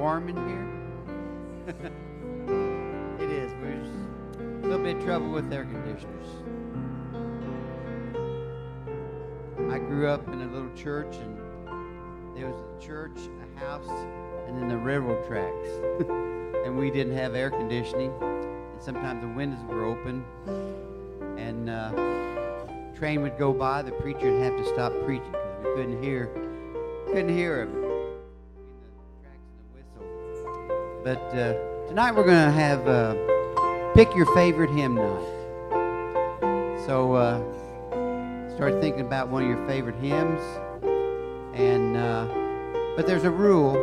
warm in here? it is. We're just a little bit of trouble with air conditioners. I grew up in a little church, and there was a church, a house, and then the railroad tracks. and we didn't have air conditioning, and sometimes the windows were open, and uh, train would go by. The preacher would have to stop preaching because we couldn't hear, couldn't hear him. But uh, tonight we're going to have uh, pick your favorite hymn night. So uh, start thinking about one of your favorite hymns, and uh, but there's a rule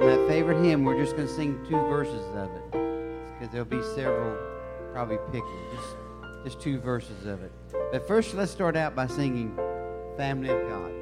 on that favorite hymn. We're just going to sing two verses of it because there'll be several probably picked just just two verses of it. But first, let's start out by singing "Family of God."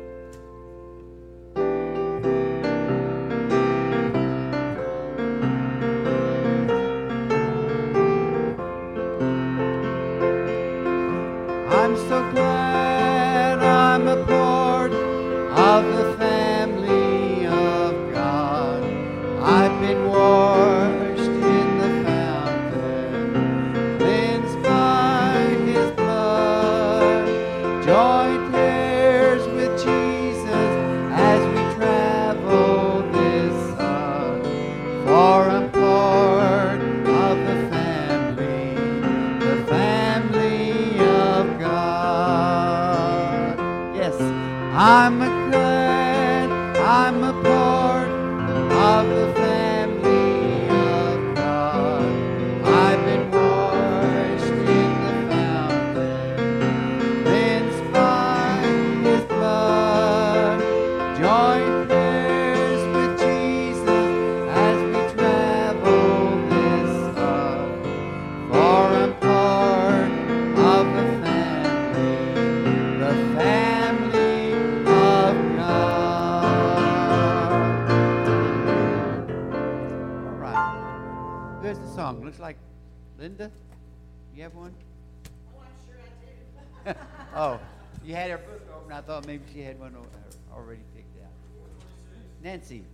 Nancy.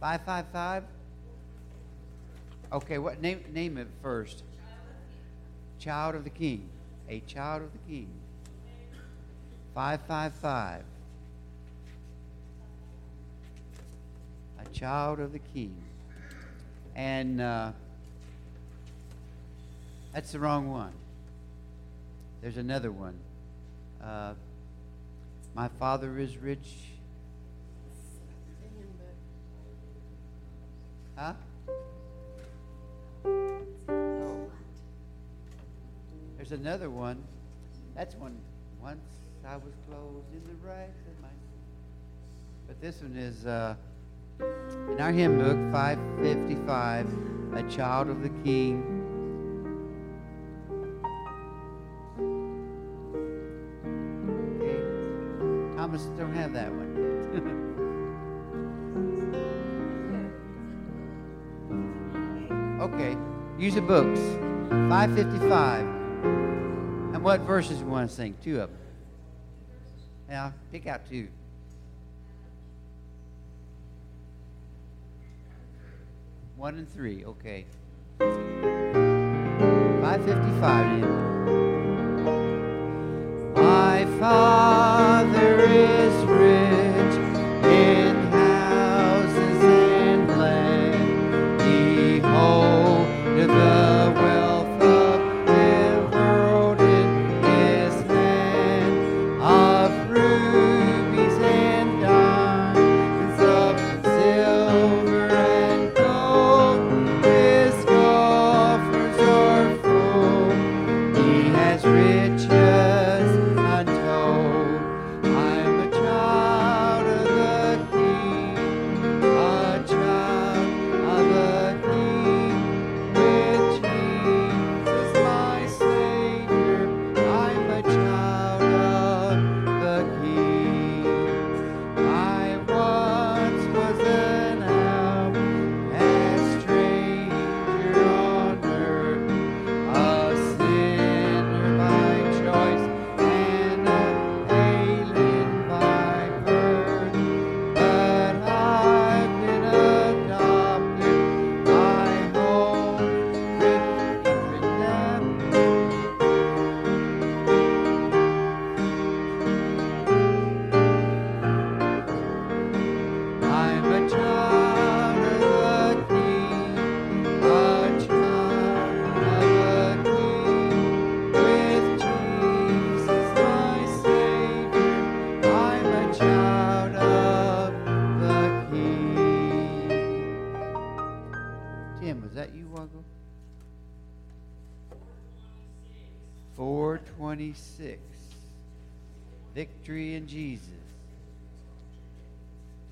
Five five five. Okay, what name name it first? Child of the King. A child of the King. Five five five. A child of the King. And uh, that's the wrong one. There's another one. Uh, my father is rich. Huh? There's another one. That's one. Once I was clothed in the rags of my. But this one is uh, in our hymn book, 555, A Child of the King. The books. 555. And what verses you want to sing? Two of them. Yeah, pick out two. One and three. Okay. 555 then. My Father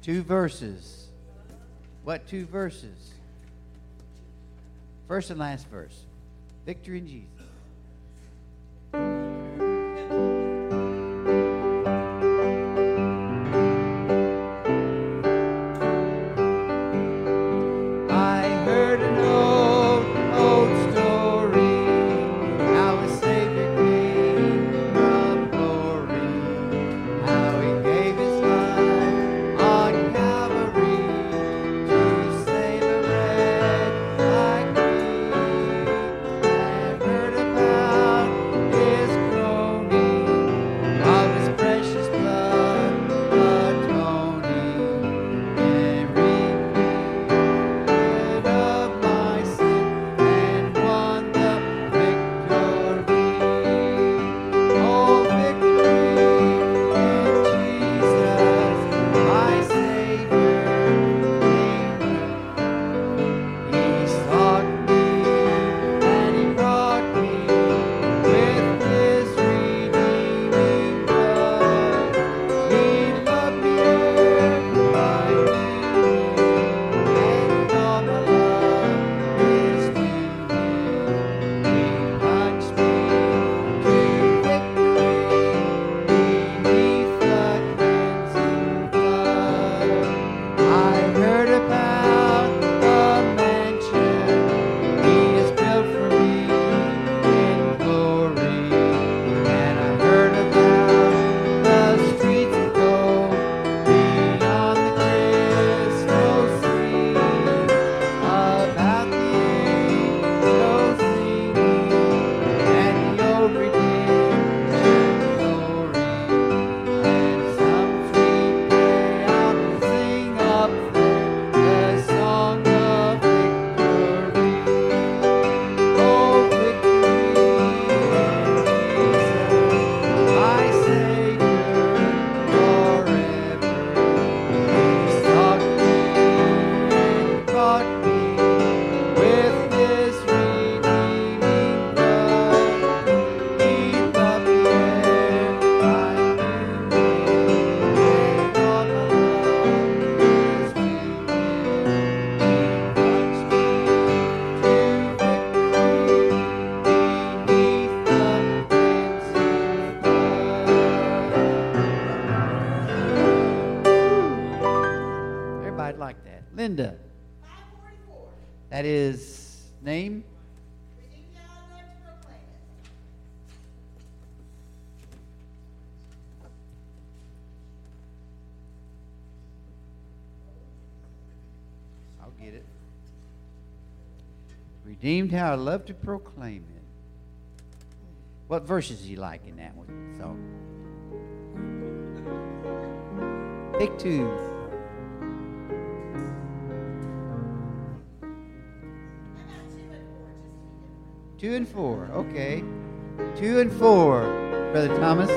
Two verses. What two verses? First and last verse. Victory in Jesus. I love to proclaim it. What verses do you like in that one song? Pick two. Two and four, okay. Two and four, Brother Thomas.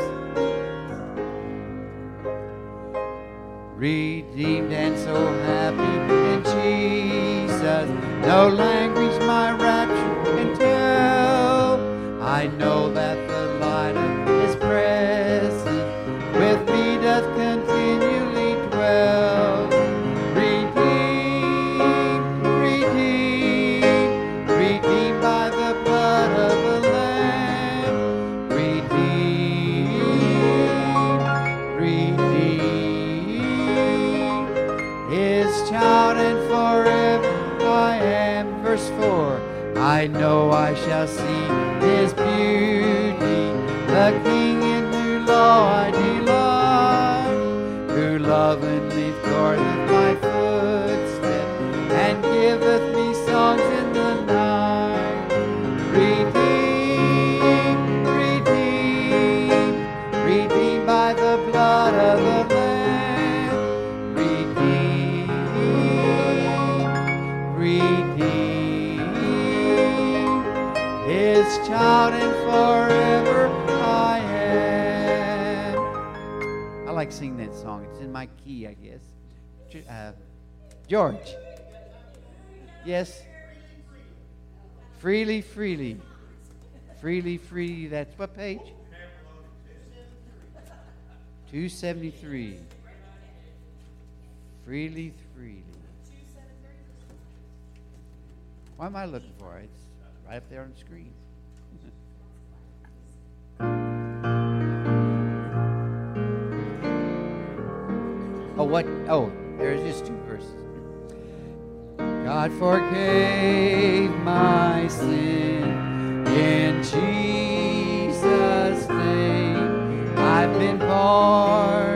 Redeemed and so happy in Jesus, no language my tell. I know that the light of His presence with me doth continually dwell. Redeemed, redeemed, redeemed by the blood of the Lamb. Redeemed, redeemed, His child and forever I am. Verse 4 I know I shall see the I guess. Uh, George. Yes. Freely, freely. Freely, freely. That's what page? 273. Freely, freely. Why am I looking for it? It's right up there on the screen. what? Oh, there's just two verses. God forgave my sin in Jesus' name. I've been born.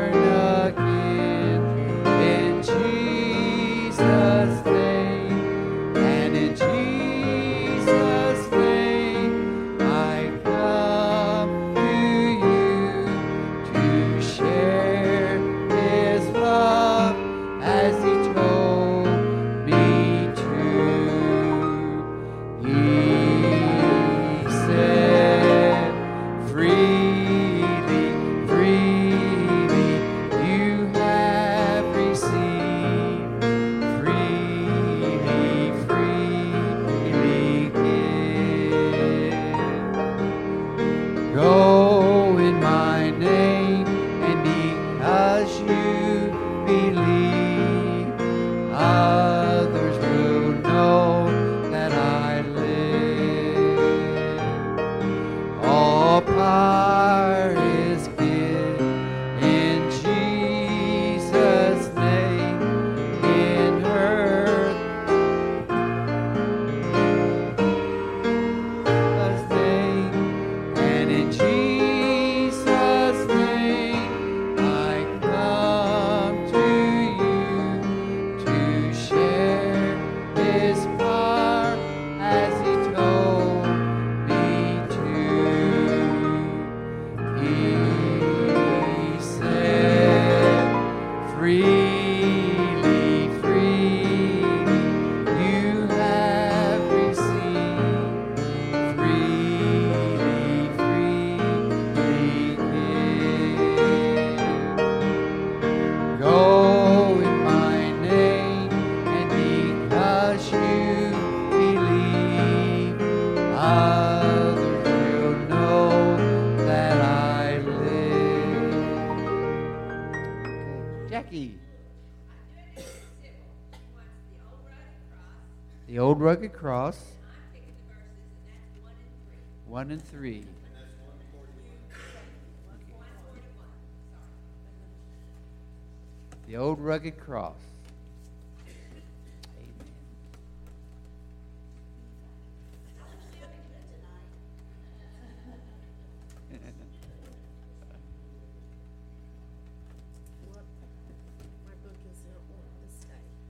the old rugged cross.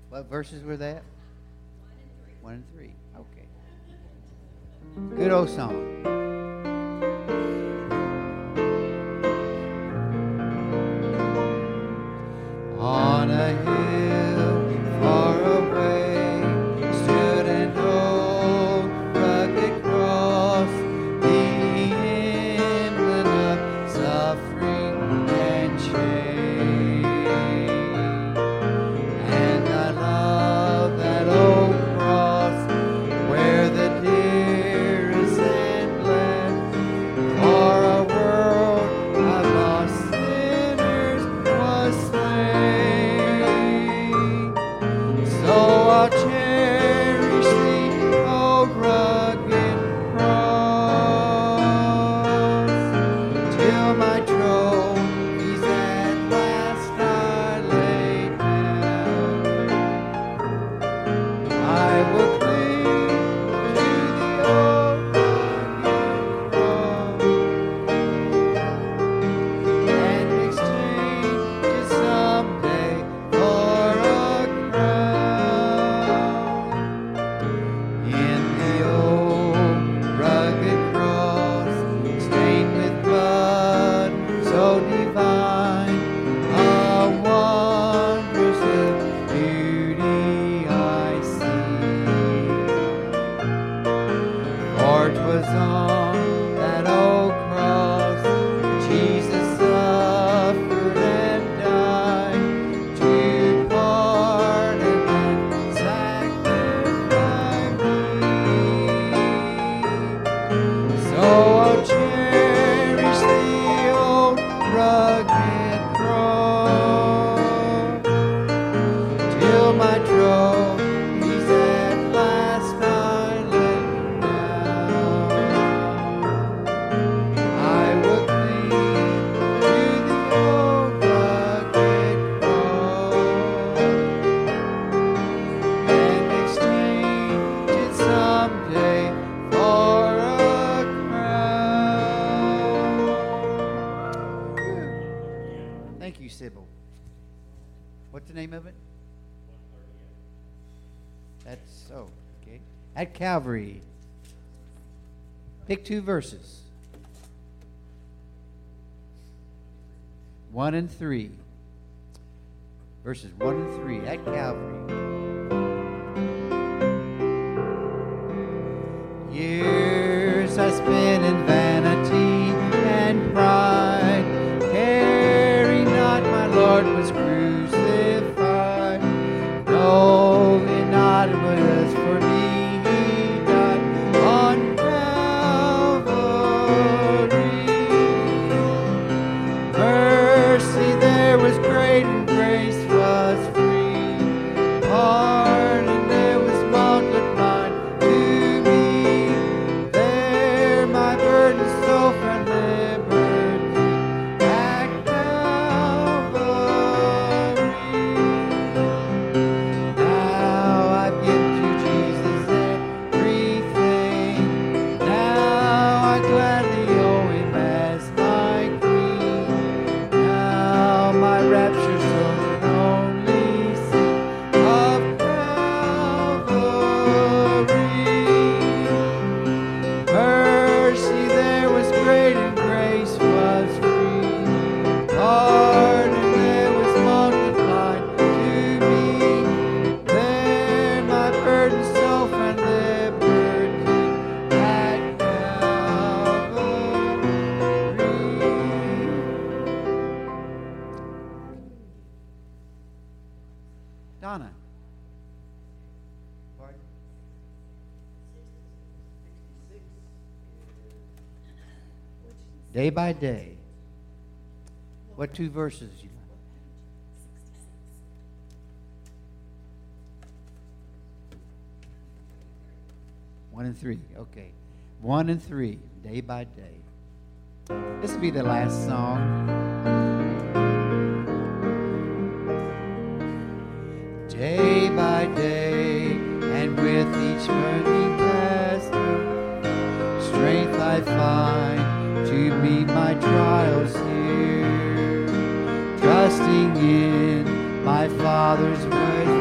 What verses were that? One and three. One and three. Okay. Good old song. Pick two verses. One and three. Verses one and three at Calvary. Years I spent was Day. What two verses you like? One and three. Okay. One and three, day by day. This will be the last song. Day by day, and with each burning trials here. Trusting in my Father's mercy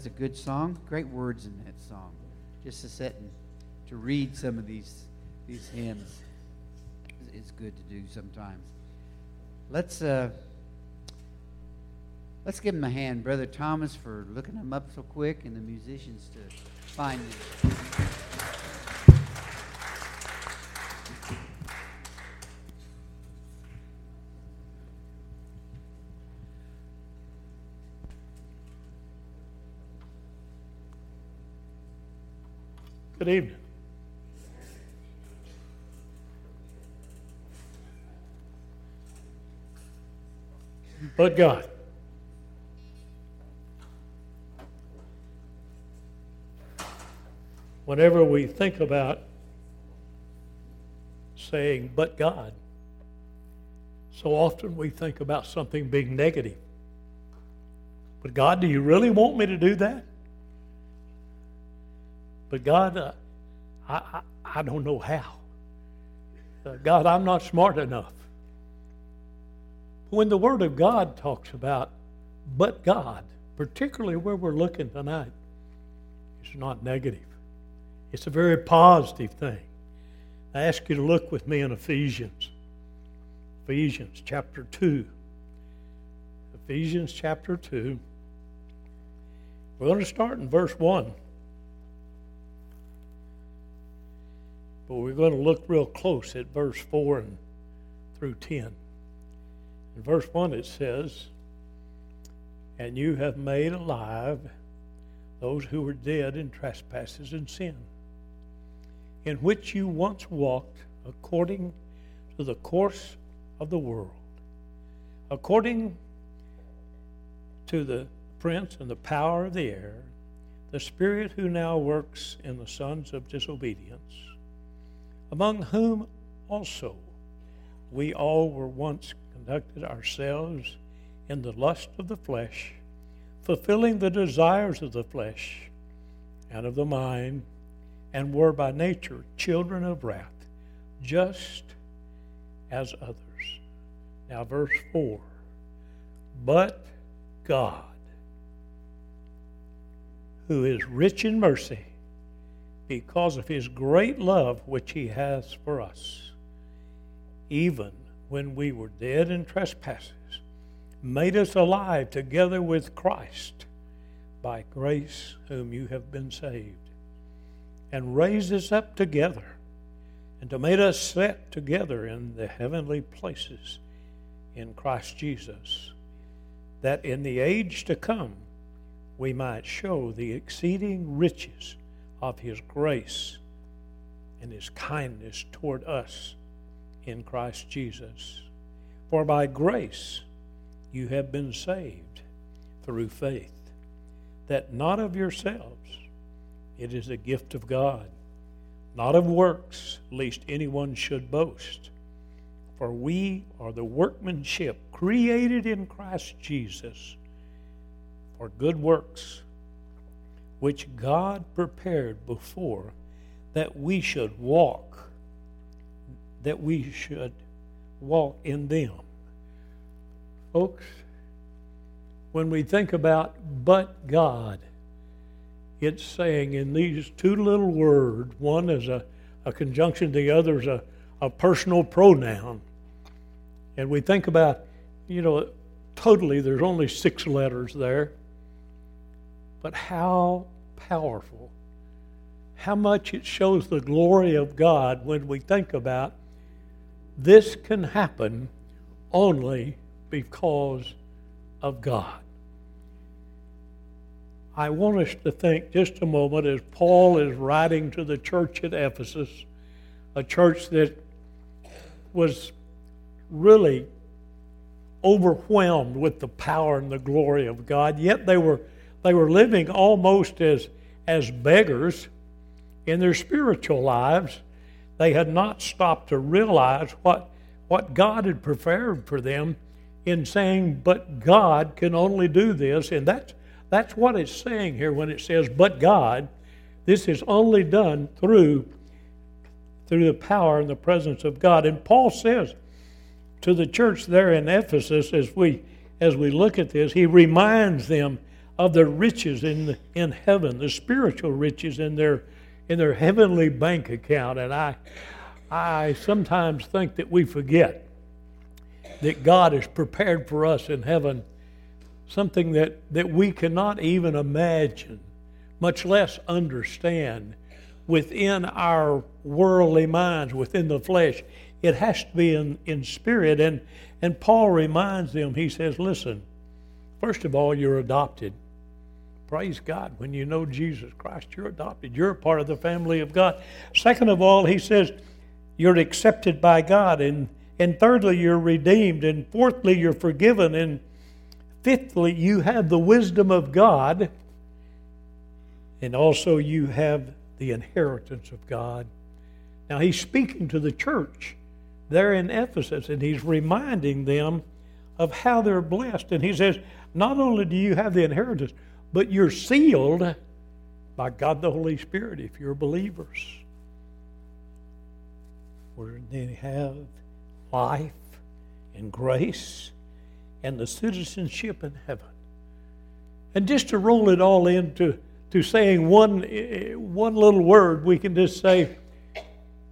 That's a good song. Great words in that song. Just to sit and to read some of these these hymns is- good to do sometimes. Let's uh, let's give him a hand, Brother Thomas, for looking them up so quick, and the musicians to find them. Good evening. But God. Whenever we think about saying, but God, so often we think about something being negative. But God, do you really want me to do that? But God, uh, I, I, I don't know how. Uh, God, I'm not smart enough. when the Word of God talks about but God, particularly where we're looking tonight, it's not negative. It's a very positive thing. I ask you to look with me in Ephesians. Ephesians chapter 2. Ephesians chapter 2. We're going to start in verse 1. But we're going to look real close at verse 4 and through 10. In verse 1 it says, And you have made alive those who were dead in trespasses and sin, in which you once walked according to the course of the world, according to the prince and the power of the air, the spirit who now works in the sons of disobedience, among whom also we all were once conducted ourselves in the lust of the flesh fulfilling the desires of the flesh and of the mind, and were by nature children of wrath, just as others. Now, verse 4 But God, who is rich in mercy, because of his great love which he has for us, even when we were dead in trespasses, made us alive together with Christ by grace whom you have been saved, and raised us up together, and to made us set together in the heavenly places in Christ Jesus, that in the age to come we might show the exceeding riches of his grace and his kindness toward us in Christ Jesus. For by grace, you have been saved through faith, that not of yourselves, it is a gift of God, not of works, lest anyone should boast. For we are the workmanship created in Christ Jesus for good works, which God prepared before that we should walk, that we should walk in them. Folks, when we think about but God, it's saying in these two little words, one is a, a conjunction, the other is a, a personal pronoun. And we think about, you know, totally there's only six letters there. But how powerful, how much it shows the glory of God when we think about this can happen only because of God. I want us to think just a moment as Paul is writing to the church at Ephesus, a church that was really overwhelmed with the power and the glory of God, yet they were, they were living almost as, as beggars in their spiritual lives. They had not stopped to realize what, what God had prepared for them in saying, but God can only do this. And that's, that's what it's saying here when it says, but God. This is only done through, through the power and the presence of God. And Paul says to the church there in Ephesus, as we, as we look at this, he reminds them of the riches in, in heaven, the spiritual riches in their, in their heavenly bank account. And I, I sometimes think that we forget that God has prepared for us in heaven, something that, that we cannot even imagine, much less understand within our worldly minds, within the flesh. It has to be in, in spirit. And, and Paul reminds them, he says, listen, first of all, you're adopted. Praise God. When you know Jesus Christ, you're adopted. You're a part of the family of God. Second of all, he says, you're accepted by God. And and thirdly, you're redeemed. And fourthly, you're forgiven. And fifthly, you have the wisdom of God. And also, you have the inheritance of God. Now, he's speaking to the church there in Ephesus, and he's reminding them of how they're blessed. And he says, Not only do you have the inheritance, but you're sealed by God the Holy Spirit if you're believers. Where they have life and grace and the citizenship in heaven. And just to roll it all into to saying one, one little word, we can just say,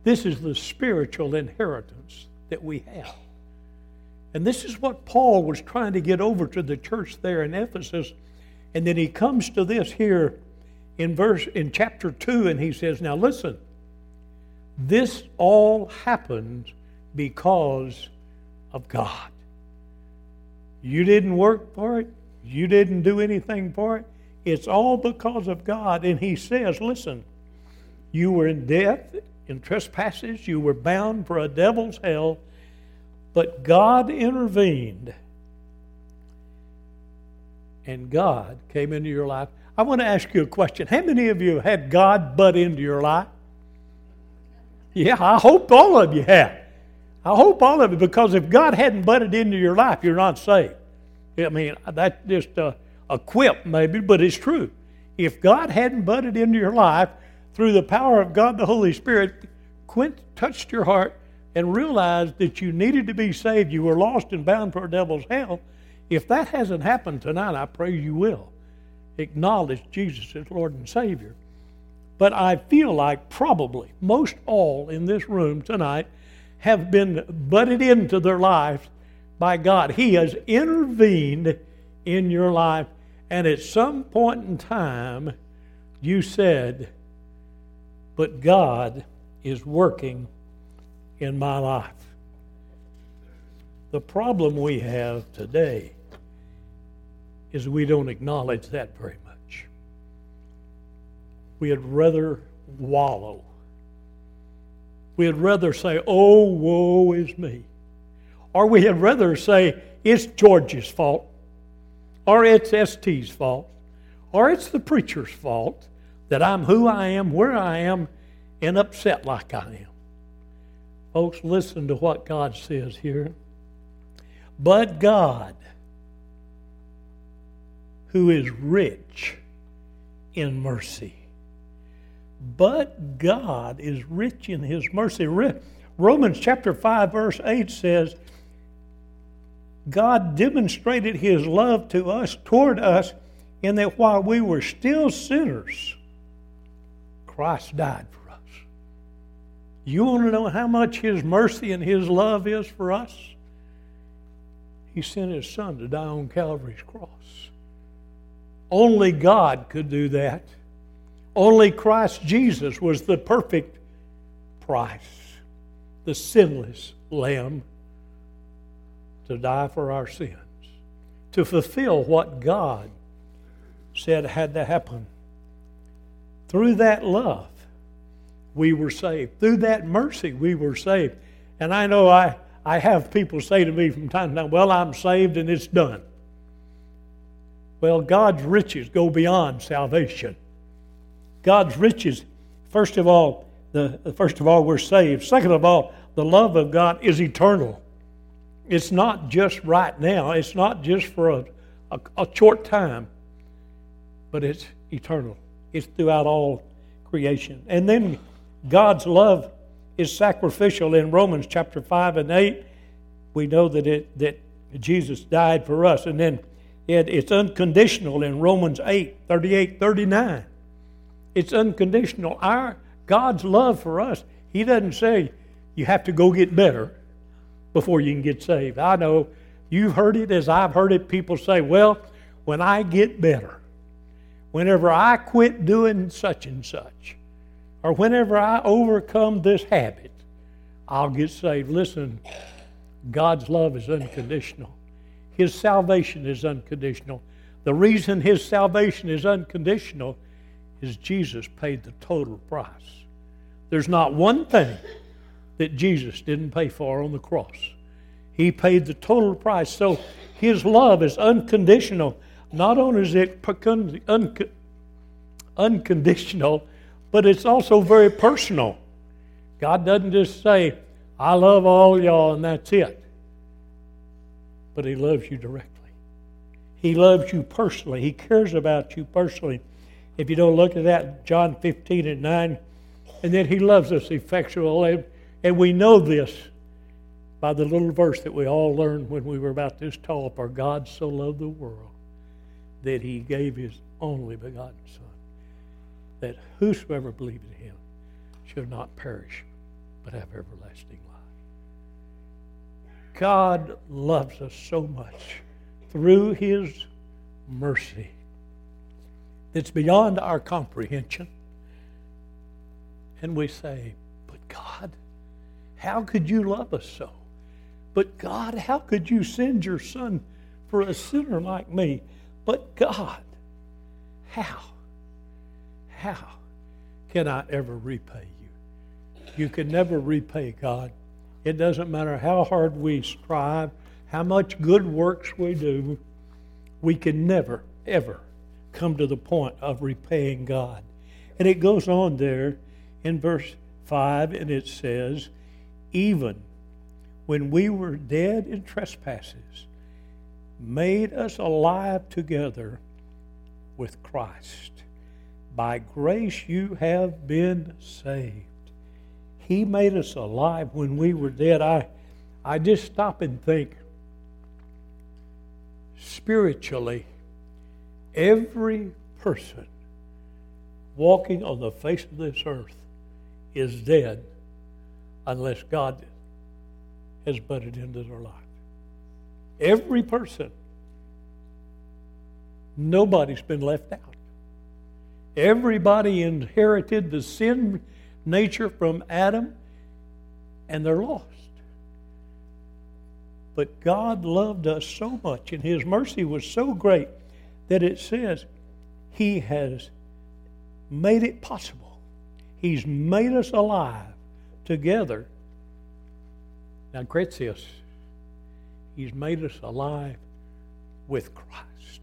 this is the spiritual inheritance that we have. And this is what Paul was trying to get over to the church there in Ephesus. And then he comes to this here in verse in chapter 2 and he says, "Now listen. This all happens because of God. You didn't work for it. You didn't do anything for it. It's all because of God." And he says, "Listen. You were in death, in trespasses, you were bound for a devil's hell, but God intervened and God came into your life. I want to ask you a question. How many of you had God butt into your life? Yeah, I hope all of you have. I hope all of you, because if God hadn't butted into your life, you're not saved. I mean, that's just a, a quip, maybe, but it's true. If God hadn't butted into your life through the power of God the Holy Spirit, Quint touched your heart and realized that you needed to be saved, you were lost and bound for a devil's hell. If that hasn't happened tonight, I pray you will acknowledge Jesus as Lord and Savior. But I feel like probably most all in this room tonight have been butted into their lives by God. He has intervened in your life, and at some point in time, you said, But God is working in my life. The problem we have today is we don't acknowledge that very much. We'd rather wallow. We'd rather say, oh, woe is me. Or we'd rather say, it's George's fault. Or it's ST's fault. Or it's the preacher's fault that I'm who I am, where I am, and upset like I am. Folks, listen to what God says here. But God who is rich in mercy. But God is rich in his mercy. Romans chapter 5, verse 8 says, God demonstrated his love to us, toward us, in that while we were still sinners, Christ died for us. You want to know how much his mercy and his love is for us? He sent his son to die on Calvary's cross. Only God could do that. Only Christ Jesus was the perfect price, the sinless Lamb to die for our sins, to fulfill what God said had to happen. Through that love, we were saved. Through that mercy, we were saved. And I know I, I have people say to me from time to time, Well, I'm saved and it's done. Well, God's riches go beyond salvation. God's riches, first of all, the first of all, we're saved. Second of all, the love of God is eternal. It's not just right now. It's not just for a, a, a short time, but it's eternal. It's throughout all creation. And then God's love is sacrificial in Romans chapter 5 and 8. We know that it that Jesus died for us. And then it, it's unconditional in Romans 8 38 39. It's unconditional. Our God's love for us, He doesn't say you have to go get better before you can get saved. I know you've heard it as I've heard it. People say, well, when I get better, whenever I quit doing such and such, or whenever I overcome this habit, I'll get saved. Listen, God's love is unconditional. His salvation is unconditional. The reason His salvation is unconditional is Jesus paid the total price. There's not one thing that Jesus didn't pay for on the cross. He paid the total price. So His love is unconditional. Not only is it unconditional, but it's also very personal. God doesn't just say, I love all y'all and that's it but He loves you directly. He loves you personally. He cares about you personally. If you don't look at that, John 15 and 9, and then He loves us effectually. And we know this by the little verse that we all learned when we were about this tall For God so loved the world that he gave his only begotten Son, that whosoever believed in him should not perish, but have everlasting life. God loves us so much through his mercy that's beyond our comprehension. And we say, But God, how could you love us so? But God, how could you send your son for a sinner like me? But God, how? How can I ever repay you? You can never repay God. It doesn't matter how hard we strive, how much good works we do, we can never, ever come to the point of repaying God. And it goes on there in verse 5, and it says, Even when we were dead in trespasses, made us alive together with Christ. By grace you have been saved. He made us alive when we were dead. I, I just stop and think spiritually Every person walking on the face of this earth is dead unless God has butted into their life. Every person. Nobody's been left out. Everybody inherited the sin nature from Adam, and they're lost. But God loved us so much, and His mercy was so great that it says He has made it possible. He's made us alive together. Now, Gretius, He's made us alive with Christ.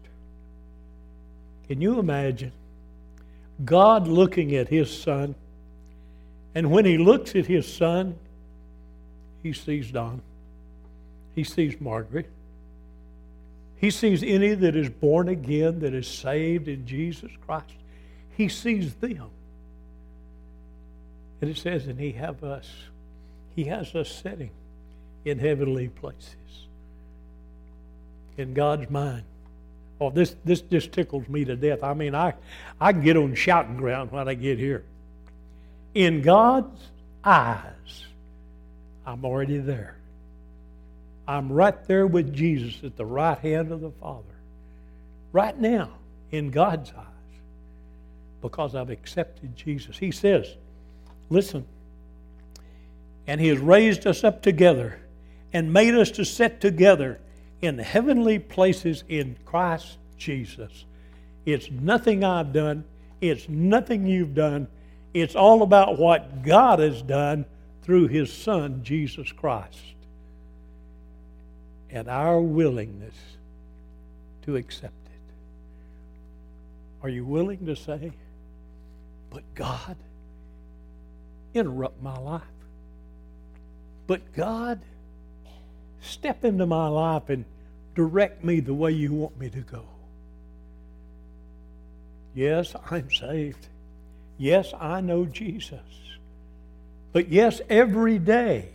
Can you imagine God looking at His Son? And when He looks at His Son, He sees Don, He sees Margaret, he sees any that is born again, that is saved in Jesus Christ. He sees them. And it says, and he have us, he has us sitting in heavenly places. In God's mind. Oh, this, this just tickles me to death. I mean, I, I get on shouting ground when I get here. In God's eyes, I'm already there. I'm right there with Jesus at the right hand of the Father. Right now, in God's eyes, because I've accepted Jesus. He says, Listen, and He has raised us up together and made us to sit together in heavenly places in Christ Jesus. It's nothing I've done, it's nothing you've done. It's all about what God has done through His Son, Jesus Christ and our willingness to accept it. Are you willing to say, but God, interrupt my life? But God, step into my life and direct me the way you want me to go. Yes, I'm saved. Yes, I know Jesus. But yes, every day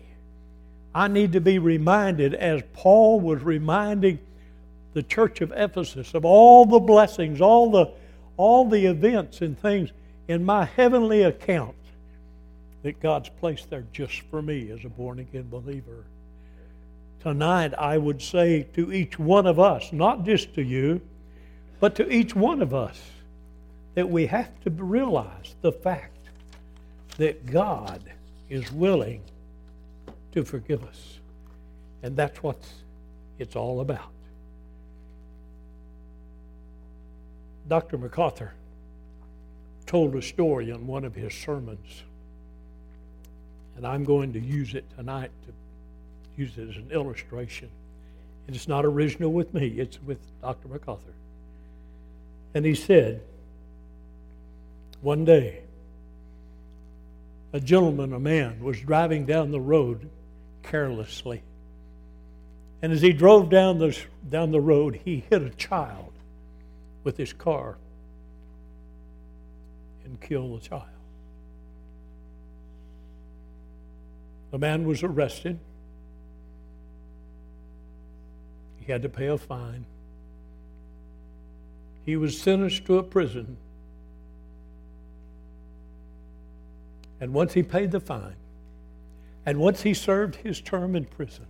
I need to be reminded, as Paul was reminding the church of Ephesus, of all the blessings, all the, all the events and things in my heavenly account that God's placed there just for me as a born again believer. Tonight, I would say to each one of us, not just to you, but to each one of us, that we have to realize the fact that God is willing to forgive us. And that's what it's all about. Dr. MacArthur told a story on one of his sermons, and I'm going to use it tonight to use it as an illustration. And it's not original with me, it's with Dr. MacArthur. And he said, one day, a gentleman, a man, was driving down the road carelessly. And as he drove down the, down the road, he hit a child with his car and killed the child. The man was arrested. he had to pay a fine. He was sentenced to a prison. And once he paid the fine, and once he served his term in prison,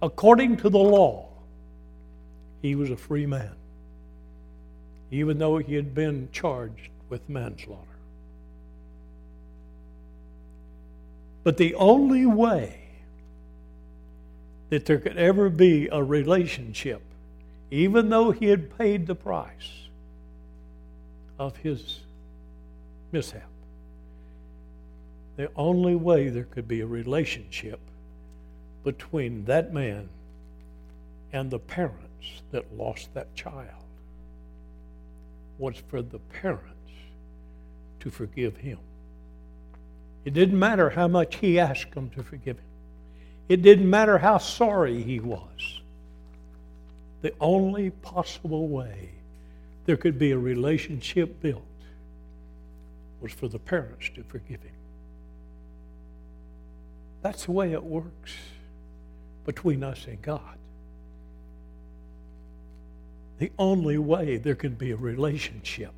according to the law, he was a free man, even though he had been charged with manslaughter. But the only way that there could ever be a relationship, even though he had paid the price of his mishap, the only way there could be a relationship between that man and the parents that lost that child was for the parents to forgive him. It didn't matter how much he asked them to forgive him. It didn't matter how sorry he was. The only possible way there could be a relationship built was for the parents to forgive him. That's the way it works between us and God. The only way there can be a relationship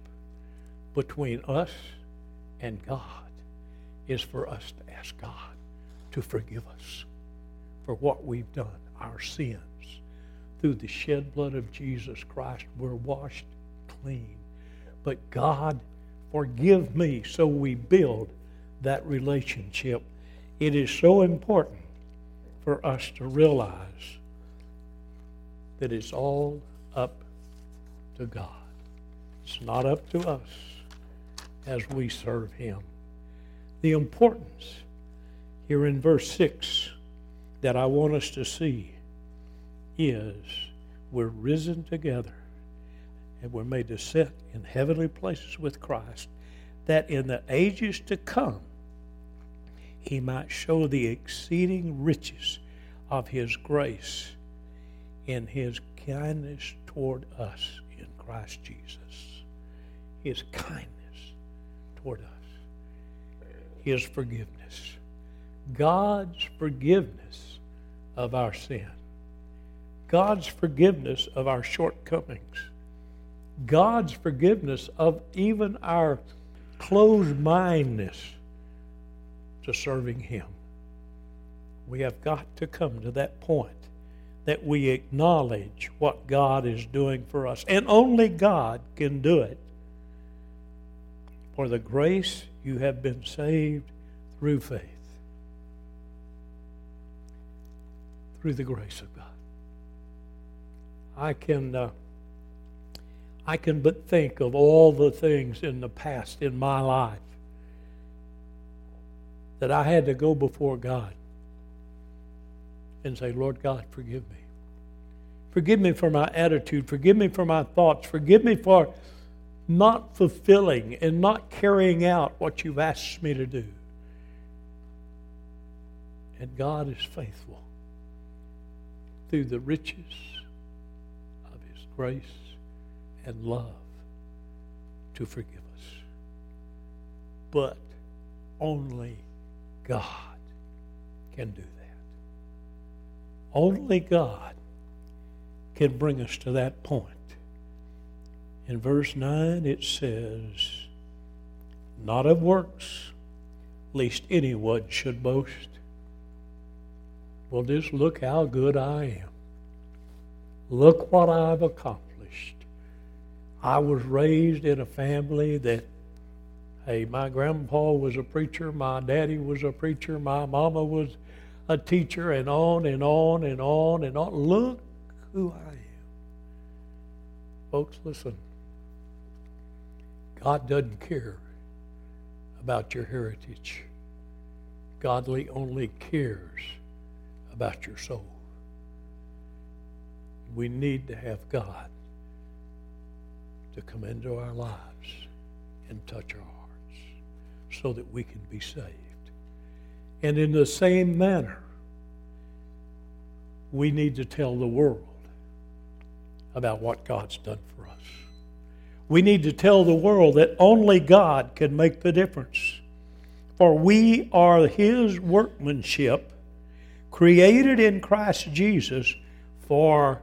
between us and God is for us to ask God to forgive us for what we've done, our sins. Through the shed blood of Jesus Christ, we're washed clean. But God, forgive me so we build that relationship. It is so important for us to realize that it's all up to God. It's not up to us as we serve Him. The importance here in verse 6 that I want us to see is we're risen together and we're made to sit in heavenly places with Christ, that in the ages to come he might show the exceeding riches of his grace in his kindness toward us in Christ Jesus. His kindness toward us, his forgiveness. God's forgiveness of our sin, God's forgiveness of our shortcomings, God's forgiveness of even our closed mindedness to serving Him. We have got to come to that point that we acknowledge what God is doing for us. And only God can do it. For the grace you have been saved through faith. Through the grace of God. I can. Uh, I can but think of all the things in the past in my life that I had to go before God and say, Lord God, forgive me. Forgive me for my attitude. Forgive me for my thoughts. Forgive me for not fulfilling and not carrying out what you've asked me to do. And God is faithful through the riches of His grace and love to forgive us. But only God can do that. Only God can bring us to that point. In verse 9, it says, Not of works, lest anyone should boast. Well, just look how good I am. Look what I've accomplished. I was raised in a family that, my grandpa was a preacher, my daddy was a preacher, my mama was a teacher, and on and on and on and on. Look who I am. Folks, listen. God doesn't care about your heritage. Godly only cares about your soul. We need to have God to come into our lives and touch our hearts so that we can be saved. And in the same manner, we need to tell the world about what God's done for us. We need to tell the world that only God can make the difference. For we are His workmanship, created in Christ Jesus for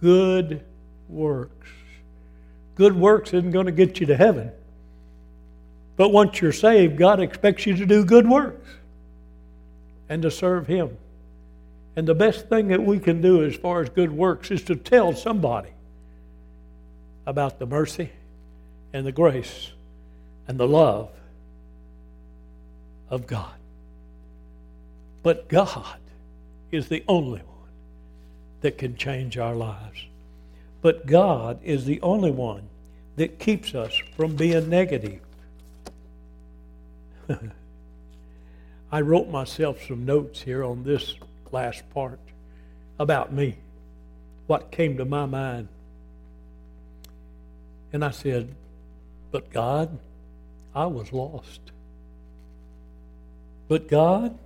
good works. Good works isn't going to get you to heaven. But once you're saved, God expects you to do good works and to serve Him. And the best thing that we can do as far as good works is to tell somebody about the mercy and the grace and the love of God. But God is the only one that can change our lives. But God is the only one that keeps us from being negative. I wrote myself some notes here on this last part about me, what came to my mind. And I said, But God, I was lost. But God,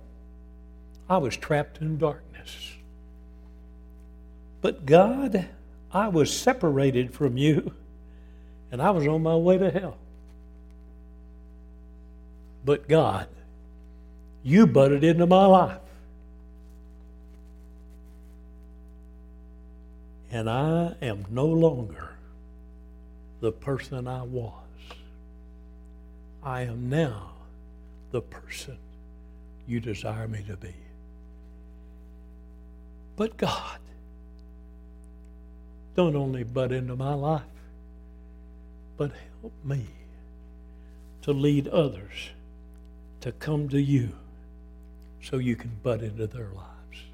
I was trapped in darkness. But God, I was separated from you and I was on my way to hell. But God, you butted into my life. And I am no longer the person I was. I am now the person you desire me to be. But God, don't only butt into my life, but help me to lead others to come to you so you can butt into their lives.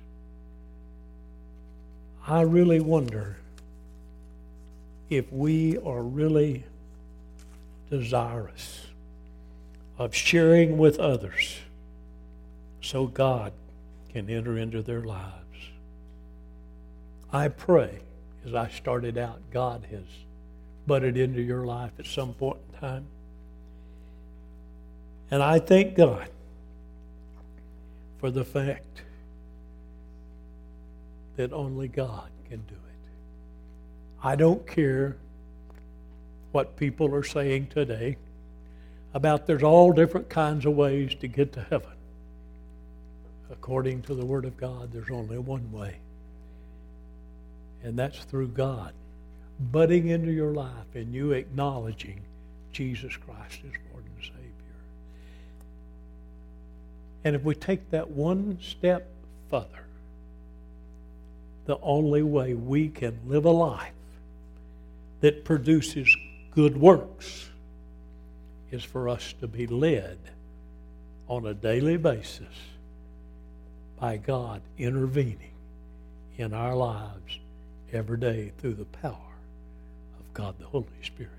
I really wonder if we are really desirous of sharing with others so God can enter into their lives. I pray, as I started out, God has butted into your life at some point in time. And I thank God for the fact that only God can do it. I don't care what people are saying today about there's all different kinds of ways to get to heaven. According to the Word of God, there's only one way, and that's through God butting into your life and you acknowledging Jesus Christ as Lord And if we take that one step further, the only way we can live a life that produces good works is for us to be led on a daily basis by God intervening in our lives every day through the power of God the Holy Spirit.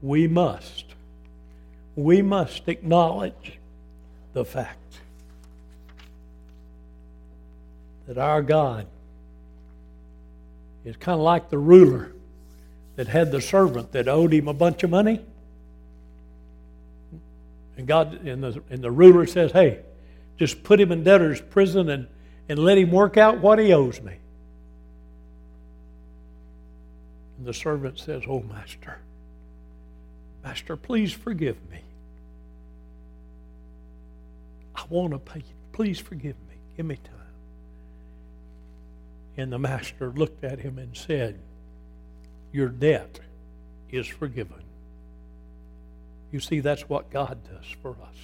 We must, we must acknowledge the fact that our God is kind of like the ruler that had the servant that owed him a bunch of money. And God and the, and the ruler says, Hey, just put him in debtor's prison and, and let him work out what he owes me. And the servant says, Oh, master, master, please forgive me. I want to pay you. Please forgive me. Give me time. And the master looked at him and said, Your debt is forgiven. You see, that's what God does for us.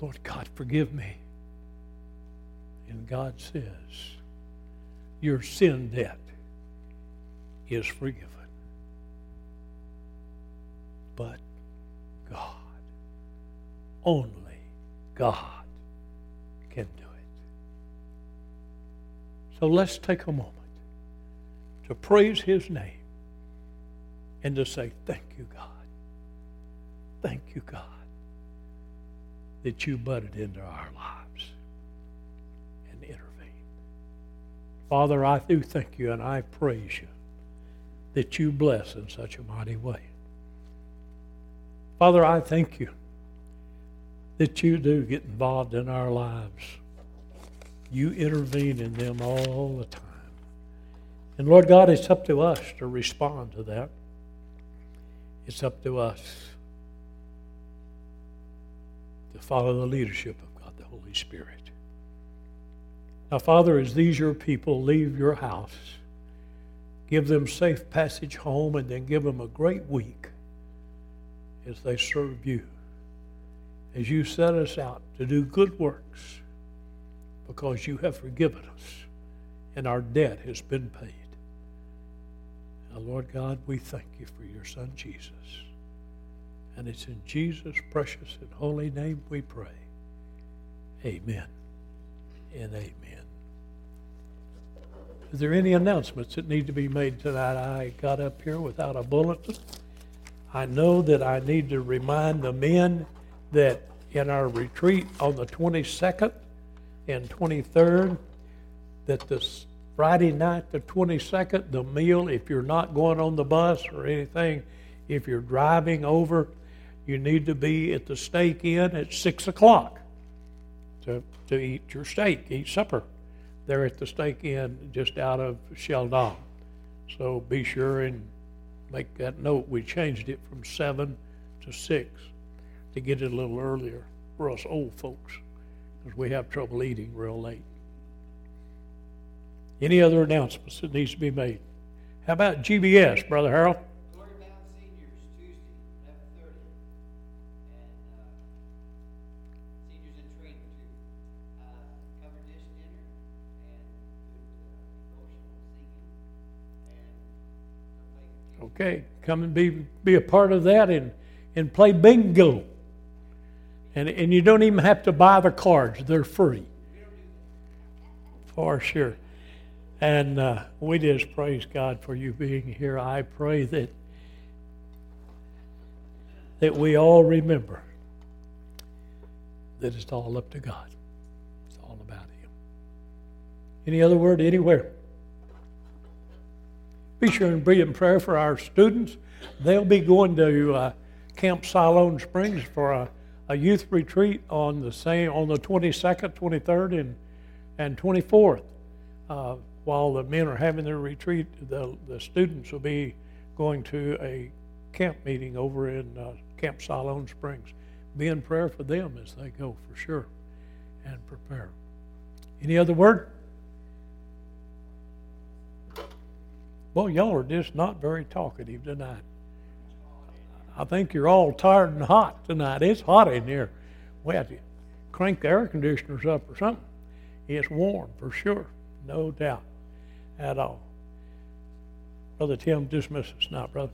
Lord God, forgive me. And God says, Your sin debt is forgiven. But God only God can do it. So let's take a moment to praise His name and to say, Thank you, God. Thank you, God, that you butted into our lives and intervened. Father, I do thank you and I praise you that you bless in such a mighty way. Father, I thank you that you do get involved in our lives. You intervene in them all the time. And Lord God, it's up to us to respond to that. It's up to us to follow the leadership of God the Holy Spirit. Now, Father, as these your people leave your house, give them safe passage home and then give them a great week as they serve you. As you set us out to do good works because you have forgiven us and our debt has been paid. Now, Lord God, we thank you for your Son Jesus. And it's in Jesus' precious and holy name we pray. Amen and amen. Is there any announcements that need to be made tonight? I got up here without a bulletin. I know that I need to remind the men that in our retreat on the 22nd and 23rd, that this Friday night, the 22nd, the meal, if you're not going on the bus or anything, if you're driving over, you need to be at the Steak Inn at 6 o'clock to, to eat your steak, eat supper there at the Steak Inn just out of Sheldon. So be sure and make that note. We changed it from 7 to 6 to get it a little earlier for us old folks because we have trouble eating real late. Any other announcements that needs to be made? How about GBS, Brother Harold? Glory Bound Seniors, Tuesday, eleven thirty. And, uh, seniors in training too. Uh, covered dish dinner and good, uh, devotional singing and something. Okay, come and be be a part of that and and play bingo. And and you don't even have to buy the cards; they're free. For sure. And uh, we just praise God for you being here. I pray that that we all remember that it's all up to God. It's all about Him. Any other word anywhere? Be sure and be in prayer for our students. They'll be going to uh, Camp Siloam Springs for a, a youth retreat on the same on the 22nd, 23rd, and and 24th. Uh, while the men are having their retreat, the the students will be going to a camp meeting over in uh, Camp Siloam Springs. Be in prayer for them as they go for sure, and prepare. Any other word? Well, y'all are just not very talkative tonight. I think you're all tired and hot tonight. It's hot in here. We have to crank the air conditioners up or something. It's warm for sure, no doubt at all. Brother Tim, dismiss us now, brother.